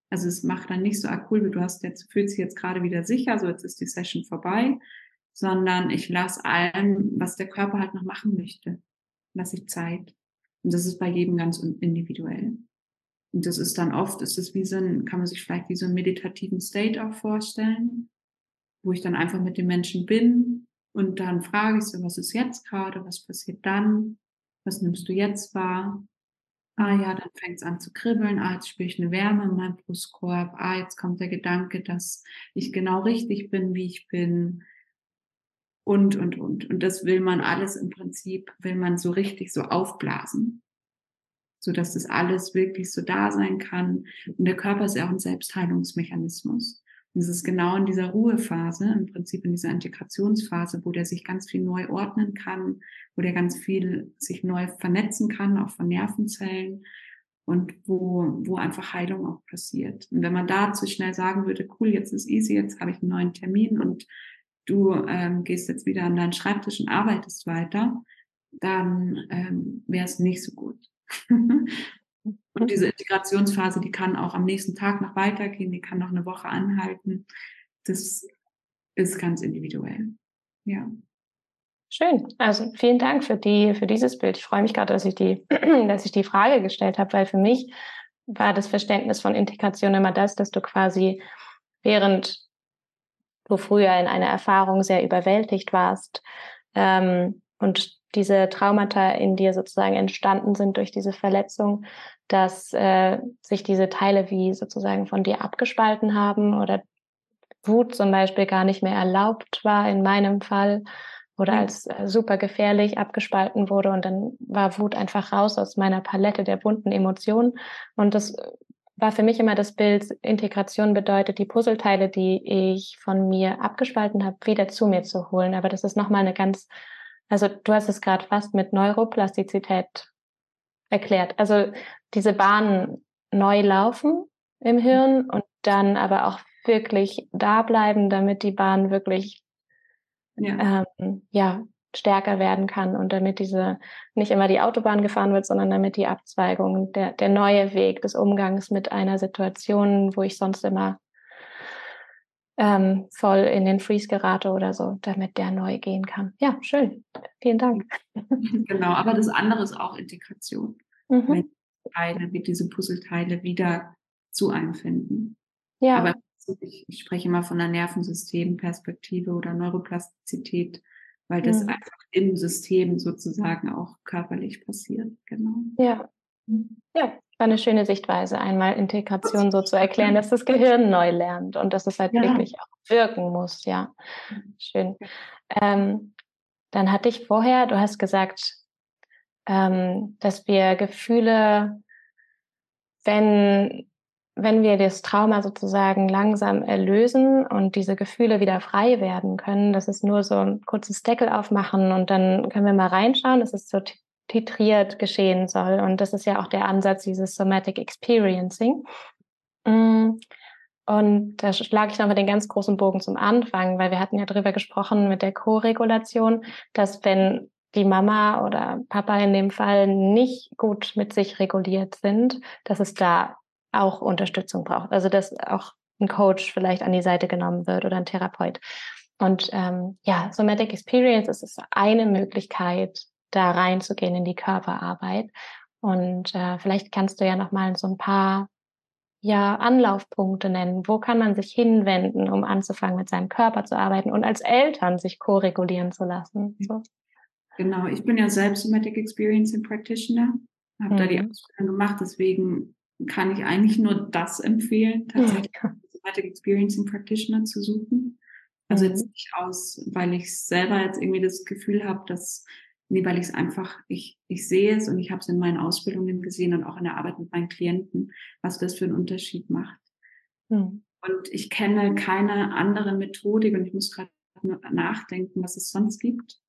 Also es macht dann nicht so, ah cool, du hast jetzt, fühlst dich jetzt gerade wieder sicher, so jetzt ist die Session vorbei, sondern ich lasse allem, was der Körper halt noch machen möchte, lasse ich Zeit. Und das ist bei jedem ganz individuell. Und das ist dann oft, ist es wie so ein, kann man sich vielleicht wie so einen meditativen State auch vorstellen, wo ich dann einfach mit den Menschen bin, und dann frage ich so, was ist jetzt gerade, was passiert dann, was nimmst du jetzt wahr? Ah ja, dann fängt es an zu kribbeln, ah, jetzt spüre ich eine Wärme in meinem Brustkorb, ah, jetzt kommt der Gedanke, dass ich genau richtig bin, wie ich bin. Und, und, und. Und das will man alles im Prinzip, will man so richtig so aufblasen. So dass das alles wirklich so da sein kann. Und der Körper ist ja auch ein Selbstheilungsmechanismus. Es ist genau in dieser Ruhephase, im Prinzip in dieser Integrationsphase, wo der sich ganz viel neu ordnen kann, wo der ganz viel sich neu vernetzen kann, auch von Nervenzellen und wo, wo einfach Heilung auch passiert. Und wenn man dazu schnell sagen würde, cool, jetzt ist easy, jetzt habe ich einen neuen Termin und du ähm, gehst jetzt wieder an deinen Schreibtisch und arbeitest weiter, dann ähm, wäre es nicht so gut. Und diese Integrationsphase, die kann auch am nächsten Tag noch weitergehen, die kann noch eine Woche anhalten. Das ist ganz individuell. Ja. Schön. Also vielen Dank für die, für dieses Bild. Ich freue mich gerade, dass ich die, dass ich die Frage gestellt habe, weil für mich war das Verständnis von Integration immer das, dass du quasi während du früher in einer Erfahrung sehr überwältigt warst ähm, und diese Traumata in dir sozusagen entstanden sind durch diese Verletzung, dass äh, sich diese Teile wie sozusagen von dir abgespalten haben oder Wut zum Beispiel gar nicht mehr erlaubt war in meinem Fall oder mhm. als äh, super gefährlich abgespalten wurde und dann war Wut einfach raus aus meiner Palette der bunten Emotionen und das war für mich immer das Bild, Integration bedeutet, die Puzzleteile, die ich von mir abgespalten habe, wieder zu mir zu holen. Aber das ist nochmal eine ganz also du hast es gerade fast mit Neuroplastizität erklärt. Also diese Bahnen neu laufen im Hirn und dann aber auch wirklich da bleiben, damit die Bahn wirklich ja. Ähm, ja stärker werden kann und damit diese nicht immer die Autobahn gefahren wird, sondern damit die Abzweigung, der, der neue Weg des Umgangs mit einer Situation, wo ich sonst immer ähm, voll in den Freeze gerate oder so, damit der neu gehen kann. Ja, schön. Vielen Dank. Genau, aber das andere ist auch Integration. Mhm. Wenn Teile, wie diese Puzzleteile wieder zu einem finden. Ja. Aber ich, ich spreche immer von einer Nervensystemperspektive oder Neuroplastizität, weil das mhm. einfach im System sozusagen auch körperlich passiert. Genau. Ja. Ja, war eine schöne Sichtweise, einmal Integration so zu erklären, dass das Gehirn neu lernt und dass es halt ja. wirklich auch wirken muss. Ja, schön. Ähm, dann hatte ich vorher, du hast gesagt, ähm, dass wir Gefühle, wenn wenn wir das Trauma sozusagen langsam erlösen und diese Gefühle wieder frei werden können, das ist nur so ein kurzes Deckel aufmachen und dann können wir mal reinschauen, dass es so titriert geschehen soll. Und das ist ja auch der Ansatz dieses Somatic Experiencing. Mm. Und da schlage ich nochmal den ganz großen Bogen zum Anfang, weil wir hatten ja darüber gesprochen mit der Co-Regulation, dass wenn die Mama oder Papa in dem Fall nicht gut mit sich reguliert sind, dass es da auch Unterstützung braucht. Also dass auch ein Coach vielleicht an die Seite genommen wird oder ein Therapeut. Und ähm, ja, Somatic Experience ist eine Möglichkeit, da reinzugehen in die Körperarbeit. Und äh, vielleicht kannst du ja noch mal so ein paar ja, Anlaufpunkte nennen. Wo kann man sich hinwenden, um anzufangen, mit seinem Körper zu arbeiten und als Eltern sich ko-regulieren zu lassen? So. Genau, ich bin ja selbst Somatic Experiencing Practitioner, habe mhm. da die mhm. Ausbildung gemacht, deswegen kann ich eigentlich nur das empfehlen, tatsächlich ja. Somatic Experiencing Practitioner zu suchen. Also mhm. jetzt nicht aus, weil ich selber jetzt irgendwie das Gefühl habe, dass Nee, weil ich es einfach, ich, ich sehe es und ich habe es in meinen Ausbildungen gesehen und auch in der Arbeit mit meinen Klienten, was das für einen Unterschied macht. Mhm. Und ich kenne keine andere Methodik und ich muss gerade nachdenken, was es sonst gibt,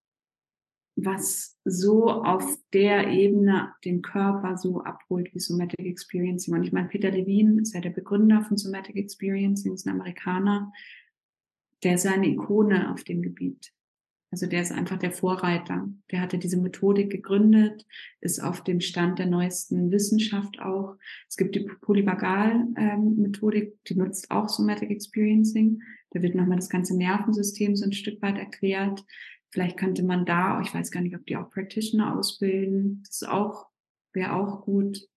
was so auf der Ebene den Körper so abholt wie Somatic Experiencing. Und ich meine, Peter Levine ist ja der Begründer von Somatic Experiencing, ist ein Amerikaner, der ist eine Ikone auf dem Gebiet. Also der ist einfach der Vorreiter. Der hatte diese Methodik gegründet, ist auf dem Stand der neuesten Wissenschaft auch. Es gibt die Polyvagal-Methodik, die nutzt auch Somatic Experiencing. Da wird nochmal das ganze Nervensystem so ein Stück weit erklärt. Vielleicht könnte man da, ich weiß gar nicht, ob die auch Practitioner ausbilden. Das ist auch, wäre auch gut.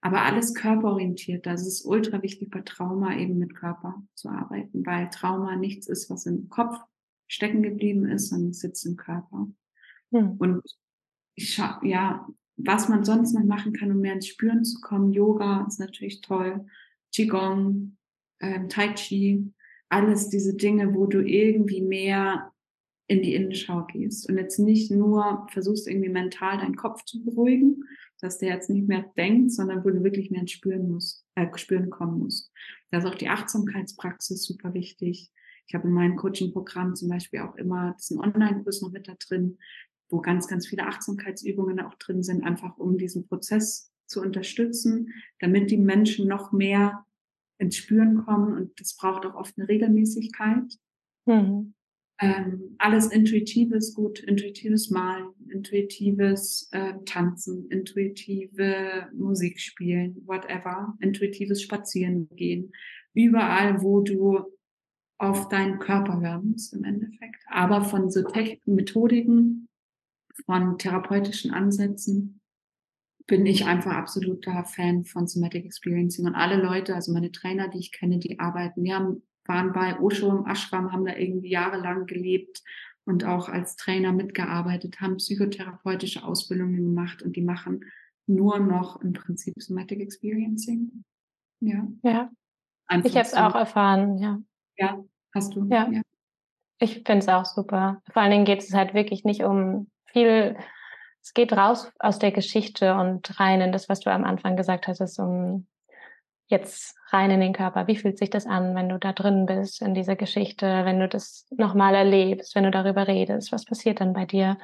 Aber alles körperorientiert. Das ist ultra wichtig bei Trauma eben mit Körper zu arbeiten, weil Trauma nichts ist, was im Kopf stecken geblieben ist, sondern sitzt im Körper. Hm. Und ich scha ja, was man sonst noch machen kann, um mehr ins Spüren zu kommen. Yoga ist natürlich toll. Qigong, ähm, Tai Chi, alles diese Dinge, wo du irgendwie mehr in die Innenschau gehst und jetzt nicht nur versuchst irgendwie mental deinen Kopf zu beruhigen, dass der jetzt nicht mehr denkt, sondern wo du wirklich mehr ins Spüren musst, äh, Spüren kommen musst. Da ist auch die Achtsamkeitspraxis super wichtig. Ich habe in meinem Coaching-Programm zum Beispiel auch immer diesen Online-Kurs noch mit da drin, wo ganz, ganz viele Achtsamkeitsübungen auch drin sind, einfach um diesen Prozess zu unterstützen, damit die Menschen noch mehr ins Spüren kommen. Und das braucht auch oft eine Regelmäßigkeit. Mhm. Ähm, alles Intuitives, gut, intuitives Malen, intuitives äh, Tanzen, intuitive Musik spielen, whatever, intuitives Spazieren gehen. Überall, wo du auf deinen Körper hören musst im Endeffekt. Aber von so Tech Methodiken, von therapeutischen Ansätzen bin ich einfach absoluter Fan von Somatic Experiencing. Und alle Leute, also meine Trainer, die ich kenne, die arbeiten, die haben, waren bei Osho im Ashram, haben da irgendwie jahrelang gelebt und auch als Trainer mitgearbeitet, haben psychotherapeutische Ausbildungen gemacht und die machen nur noch im Prinzip Somatic Experiencing. Ja. Ja. Einfach ich habe es auch erfahren, ja. Ja, hast du. Ja. ja. Ich finde es auch super. Vor allen Dingen geht es halt wirklich nicht um viel, es geht raus aus der Geschichte und rein in das, was du am Anfang gesagt hast, ist um jetzt rein in den Körper. Wie fühlt sich das an, wenn du da drin bist in dieser Geschichte, wenn du das nochmal erlebst, wenn du darüber redest? Was passiert dann bei dir?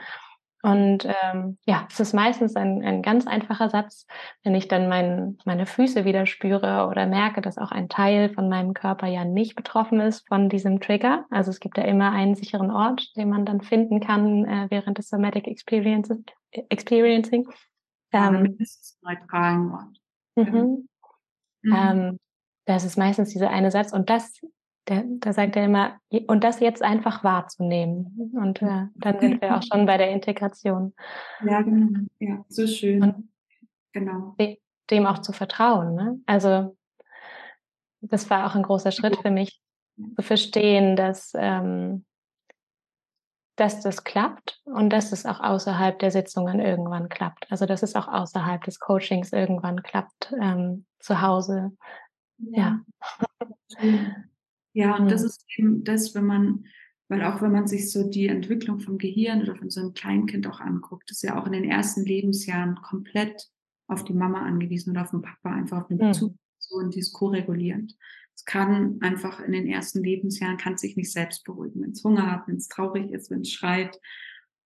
Und ähm, ja, es ist meistens ein, ein ganz einfacher Satz, wenn ich dann mein, meine Füße wieder spüre oder merke, dass auch ein Teil von meinem Körper ja nicht betroffen ist von diesem Trigger. Also es gibt ja immer einen sicheren Ort, den man dann finden kann äh, während des Somatic Experience, Experiencing. Ähm, ist neutralen Ort. Mhm. Mhm. Ähm, das ist meistens dieser eine Satz und das der, da sagt er immer, und das jetzt einfach wahrzunehmen. Und äh, dann sind wir auch schon bei der Integration. Ja, genau. Ja, so schön. Und genau. Dem auch zu vertrauen. Ne? Also das war auch ein großer Schritt für mich, zu verstehen, dass, ähm, dass das klappt und dass es auch außerhalb der Sitzungen irgendwann klappt. Also dass es auch außerhalb des Coachings irgendwann klappt, ähm, zu Hause. Ja. ja. Ja, und mhm. das ist eben das, wenn man, weil auch wenn man sich so die Entwicklung vom Gehirn oder von so einem Kleinkind auch anguckt, ist ja auch in den ersten Lebensjahren komplett auf die Mama angewiesen oder auf den Papa, einfach auf den Bezug. Mhm. Person, die ist koregulierend. Es kann einfach in den ersten Lebensjahren, kann sich nicht selbst beruhigen. Wenn es Hunger hat, wenn es traurig ist, wenn es schreit,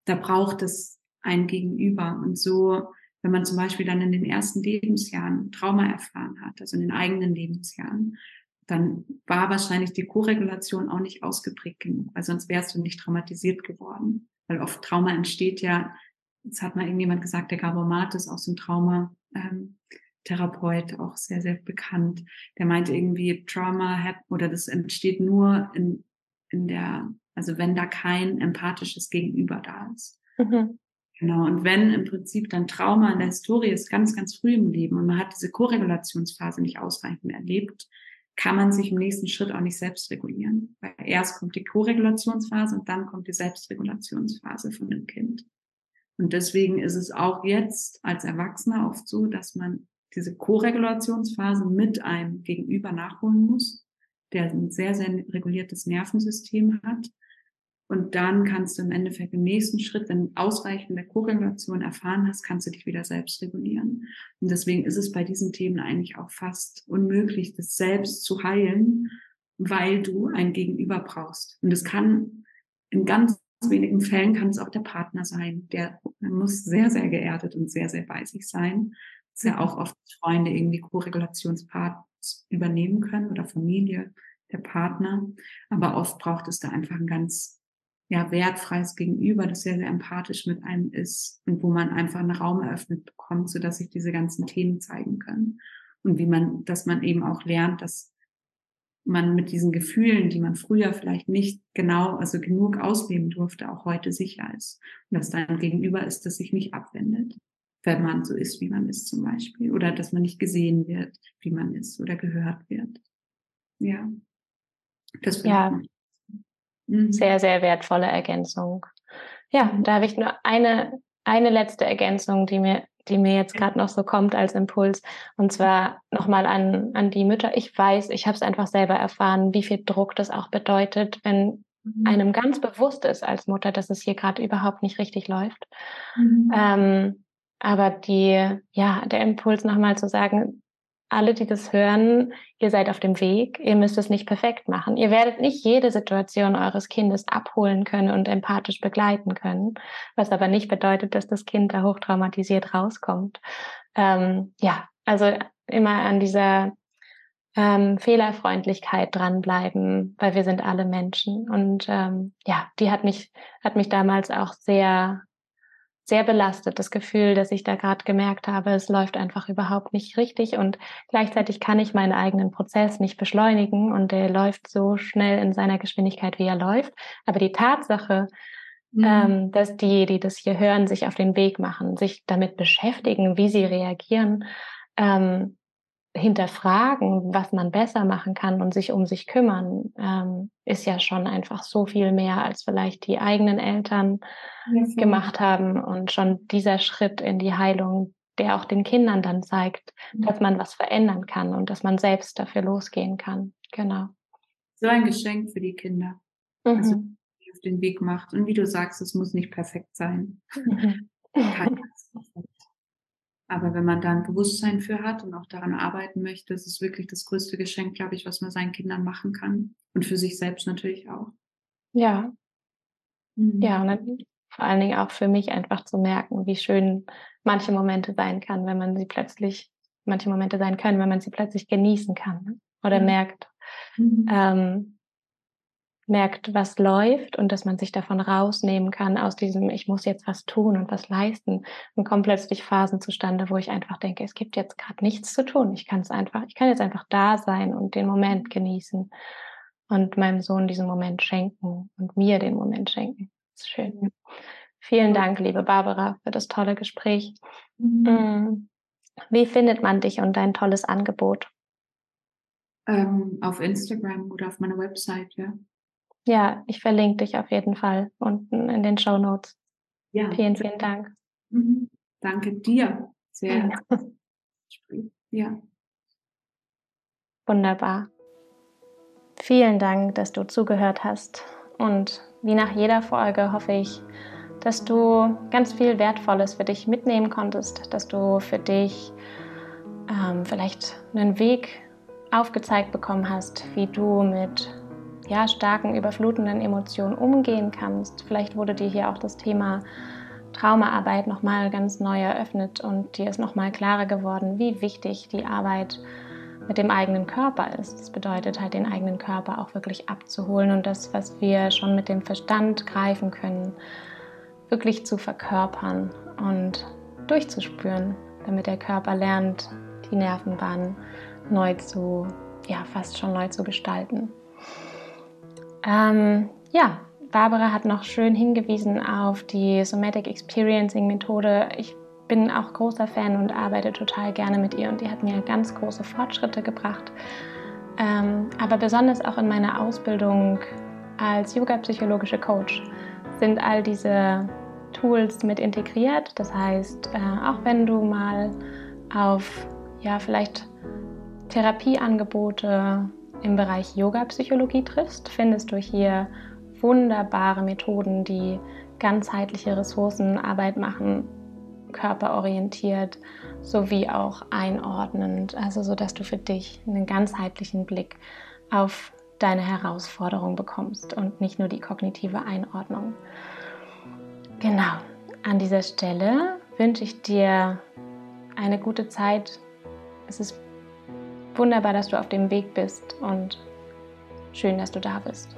da braucht es ein Gegenüber. Und so, wenn man zum Beispiel dann in den ersten Lebensjahren Trauma erfahren hat, also in den eigenen Lebensjahren, dann war wahrscheinlich die Koregulation auch nicht ausgeprägt genug, weil sonst wärst du nicht traumatisiert geworden. Weil oft Trauma entsteht ja, jetzt hat mal irgendjemand gesagt, der Gabor Mates aus dem Trauma, ähm, Therapeut, auch sehr, sehr bekannt, der meinte irgendwie, Trauma hat, oder das entsteht nur in, in der, also wenn da kein empathisches Gegenüber da ist. Mhm. Genau. Und wenn im Prinzip dann Trauma in der Historie ist, ganz, ganz früh im Leben und man hat diese Koregulationsphase nicht ausreichend erlebt, kann man sich im nächsten Schritt auch nicht selbst regulieren. Weil erst kommt die Koregulationsphase und dann kommt die Selbstregulationsphase von dem Kind. Und deswegen ist es auch jetzt als Erwachsener oft so, dass man diese Koregulationsphase mit einem Gegenüber nachholen muss, der ein sehr, sehr reguliertes Nervensystem hat. Und dann kannst du im Endeffekt im nächsten Schritt, wenn du ausreichende Koregulation erfahren hast, kannst du dich wieder selbst regulieren. Und deswegen ist es bei diesen Themen eigentlich auch fast unmöglich, das selbst zu heilen, weil du ein Gegenüber brauchst. Und es kann in ganz wenigen Fällen kann es auch der Partner sein. Der muss sehr, sehr geerdet und sehr, sehr bei sich sein dass ja auch oft Freunde irgendwie Co-Regulationsparts übernehmen können oder Familie, der Partner. Aber oft braucht es da einfach ein ganz ja, wertfreies Gegenüber, das sehr, sehr empathisch mit einem ist und wo man einfach einen Raum eröffnet bekommt, so dass sich diese ganzen Themen zeigen können. Und wie man, dass man eben auch lernt, dass man mit diesen Gefühlen, die man früher vielleicht nicht genau, also genug ausleben durfte, auch heute sicher ist. Und dass da ein Gegenüber ist, das sich nicht abwendet wenn man so ist, wie man ist zum Beispiel. Oder dass man nicht gesehen wird, wie man ist oder gehört wird. Ja. Das ja. Mhm. Sehr, sehr wertvolle Ergänzung. Ja, mhm. da habe ich nur eine, eine letzte Ergänzung, die mir, die mir jetzt gerade noch so kommt als Impuls. Und zwar nochmal an, an die Mütter. Ich weiß, ich habe es einfach selber erfahren, wie viel Druck das auch bedeutet, wenn mhm. einem ganz bewusst ist als Mutter, dass es hier gerade überhaupt nicht richtig läuft. Mhm. Ähm, aber die, ja, der Impuls nochmal zu sagen, alle, die das hören, ihr seid auf dem Weg, ihr müsst es nicht perfekt machen. Ihr werdet nicht jede Situation eures Kindes abholen können und empathisch begleiten können, was aber nicht bedeutet, dass das Kind da hochtraumatisiert rauskommt. Ähm, ja, also immer an dieser ähm, Fehlerfreundlichkeit dranbleiben, weil wir sind alle Menschen. Und ähm, ja, die hat mich, hat mich damals auch sehr sehr belastet, das Gefühl, dass ich da gerade gemerkt habe, es läuft einfach überhaupt nicht richtig und gleichzeitig kann ich meinen eigenen Prozess nicht beschleunigen und der läuft so schnell in seiner Geschwindigkeit, wie er läuft. Aber die Tatsache, mhm. ähm, dass die, die das hier hören, sich auf den Weg machen, sich damit beschäftigen, wie sie reagieren, ähm, hinterfragen, was man besser machen kann und sich um sich kümmern, ähm, ist ja schon einfach so viel mehr, als vielleicht die eigenen Eltern ja, gemacht haben. Und schon dieser Schritt in die Heilung, der auch den Kindern dann zeigt, mhm. dass man was verändern kann und dass man selbst dafür losgehen kann. Genau. So ein Geschenk für die Kinder. Mhm. Also, auf den Weg macht. Und wie du sagst, es muss nicht perfekt sein. Mhm. Aber wenn man da ein Bewusstsein für hat und auch daran arbeiten möchte, ist es wirklich das größte Geschenk, glaube ich, was man seinen Kindern machen kann. Und für sich selbst natürlich auch. Ja. Mhm. Ja, und dann vor allen Dingen auch für mich einfach zu merken, wie schön manche Momente sein kann, wenn man sie plötzlich, manche Momente sein können, wenn man sie plötzlich genießen kann ne? oder mhm. merkt, mhm. ähm, merkt, was läuft und dass man sich davon rausnehmen kann aus diesem, ich muss jetzt was tun und was leisten. Und kommen plötzlich Phasen zustande, wo ich einfach denke, es gibt jetzt gerade nichts zu tun. Ich kann es einfach, ich kann jetzt einfach da sein und den Moment genießen und meinem Sohn diesen Moment schenken und mir den Moment schenken. Das ist schön. Vielen Dank, liebe Barbara, für das tolle Gespräch. Mhm. Mm. Wie findet man dich und dein tolles Angebot? Ähm, auf Instagram oder auf meiner Website, ja. Ja, ich verlinke dich auf jeden Fall unten in den Show Notes. Ja. Vielen, vielen Dank. Mhm. Danke dir. Sehr. Ja. Wunderbar. Vielen Dank, dass du zugehört hast. Und wie nach jeder Folge hoffe ich, dass du ganz viel Wertvolles für dich mitnehmen konntest, dass du für dich ähm, vielleicht einen Weg aufgezeigt bekommen hast, wie du mit ja, starken, überflutenden Emotionen umgehen kannst. Vielleicht wurde dir hier auch das Thema Traumaarbeit nochmal ganz neu eröffnet und dir ist nochmal klarer geworden, wie wichtig die Arbeit mit dem eigenen Körper ist. Das bedeutet halt, den eigenen Körper auch wirklich abzuholen und das, was wir schon mit dem Verstand greifen können, wirklich zu verkörpern und durchzuspüren, damit der Körper lernt, die Nervenbahn neu zu, ja, fast schon neu zu gestalten. Ähm, ja, Barbara hat noch schön hingewiesen auf die Somatic Experiencing Methode. Ich bin auch großer Fan und arbeite total gerne mit ihr und die hat mir ganz große Fortschritte gebracht. Ähm, aber besonders auch in meiner Ausbildung als Yoga-psychologische Coach sind all diese Tools mit integriert. Das heißt, äh, auch wenn du mal auf ja vielleicht Therapieangebote im Bereich Yoga-Psychologie triffst, findest du hier wunderbare Methoden, die ganzheitliche Ressourcenarbeit machen, körperorientiert sowie auch einordnend, also so dass du für dich einen ganzheitlichen Blick auf deine Herausforderung bekommst und nicht nur die kognitive Einordnung. Genau, an dieser Stelle wünsche ich dir eine gute Zeit. Es ist wunderbar, dass du auf dem Weg bist und schön, dass du da bist.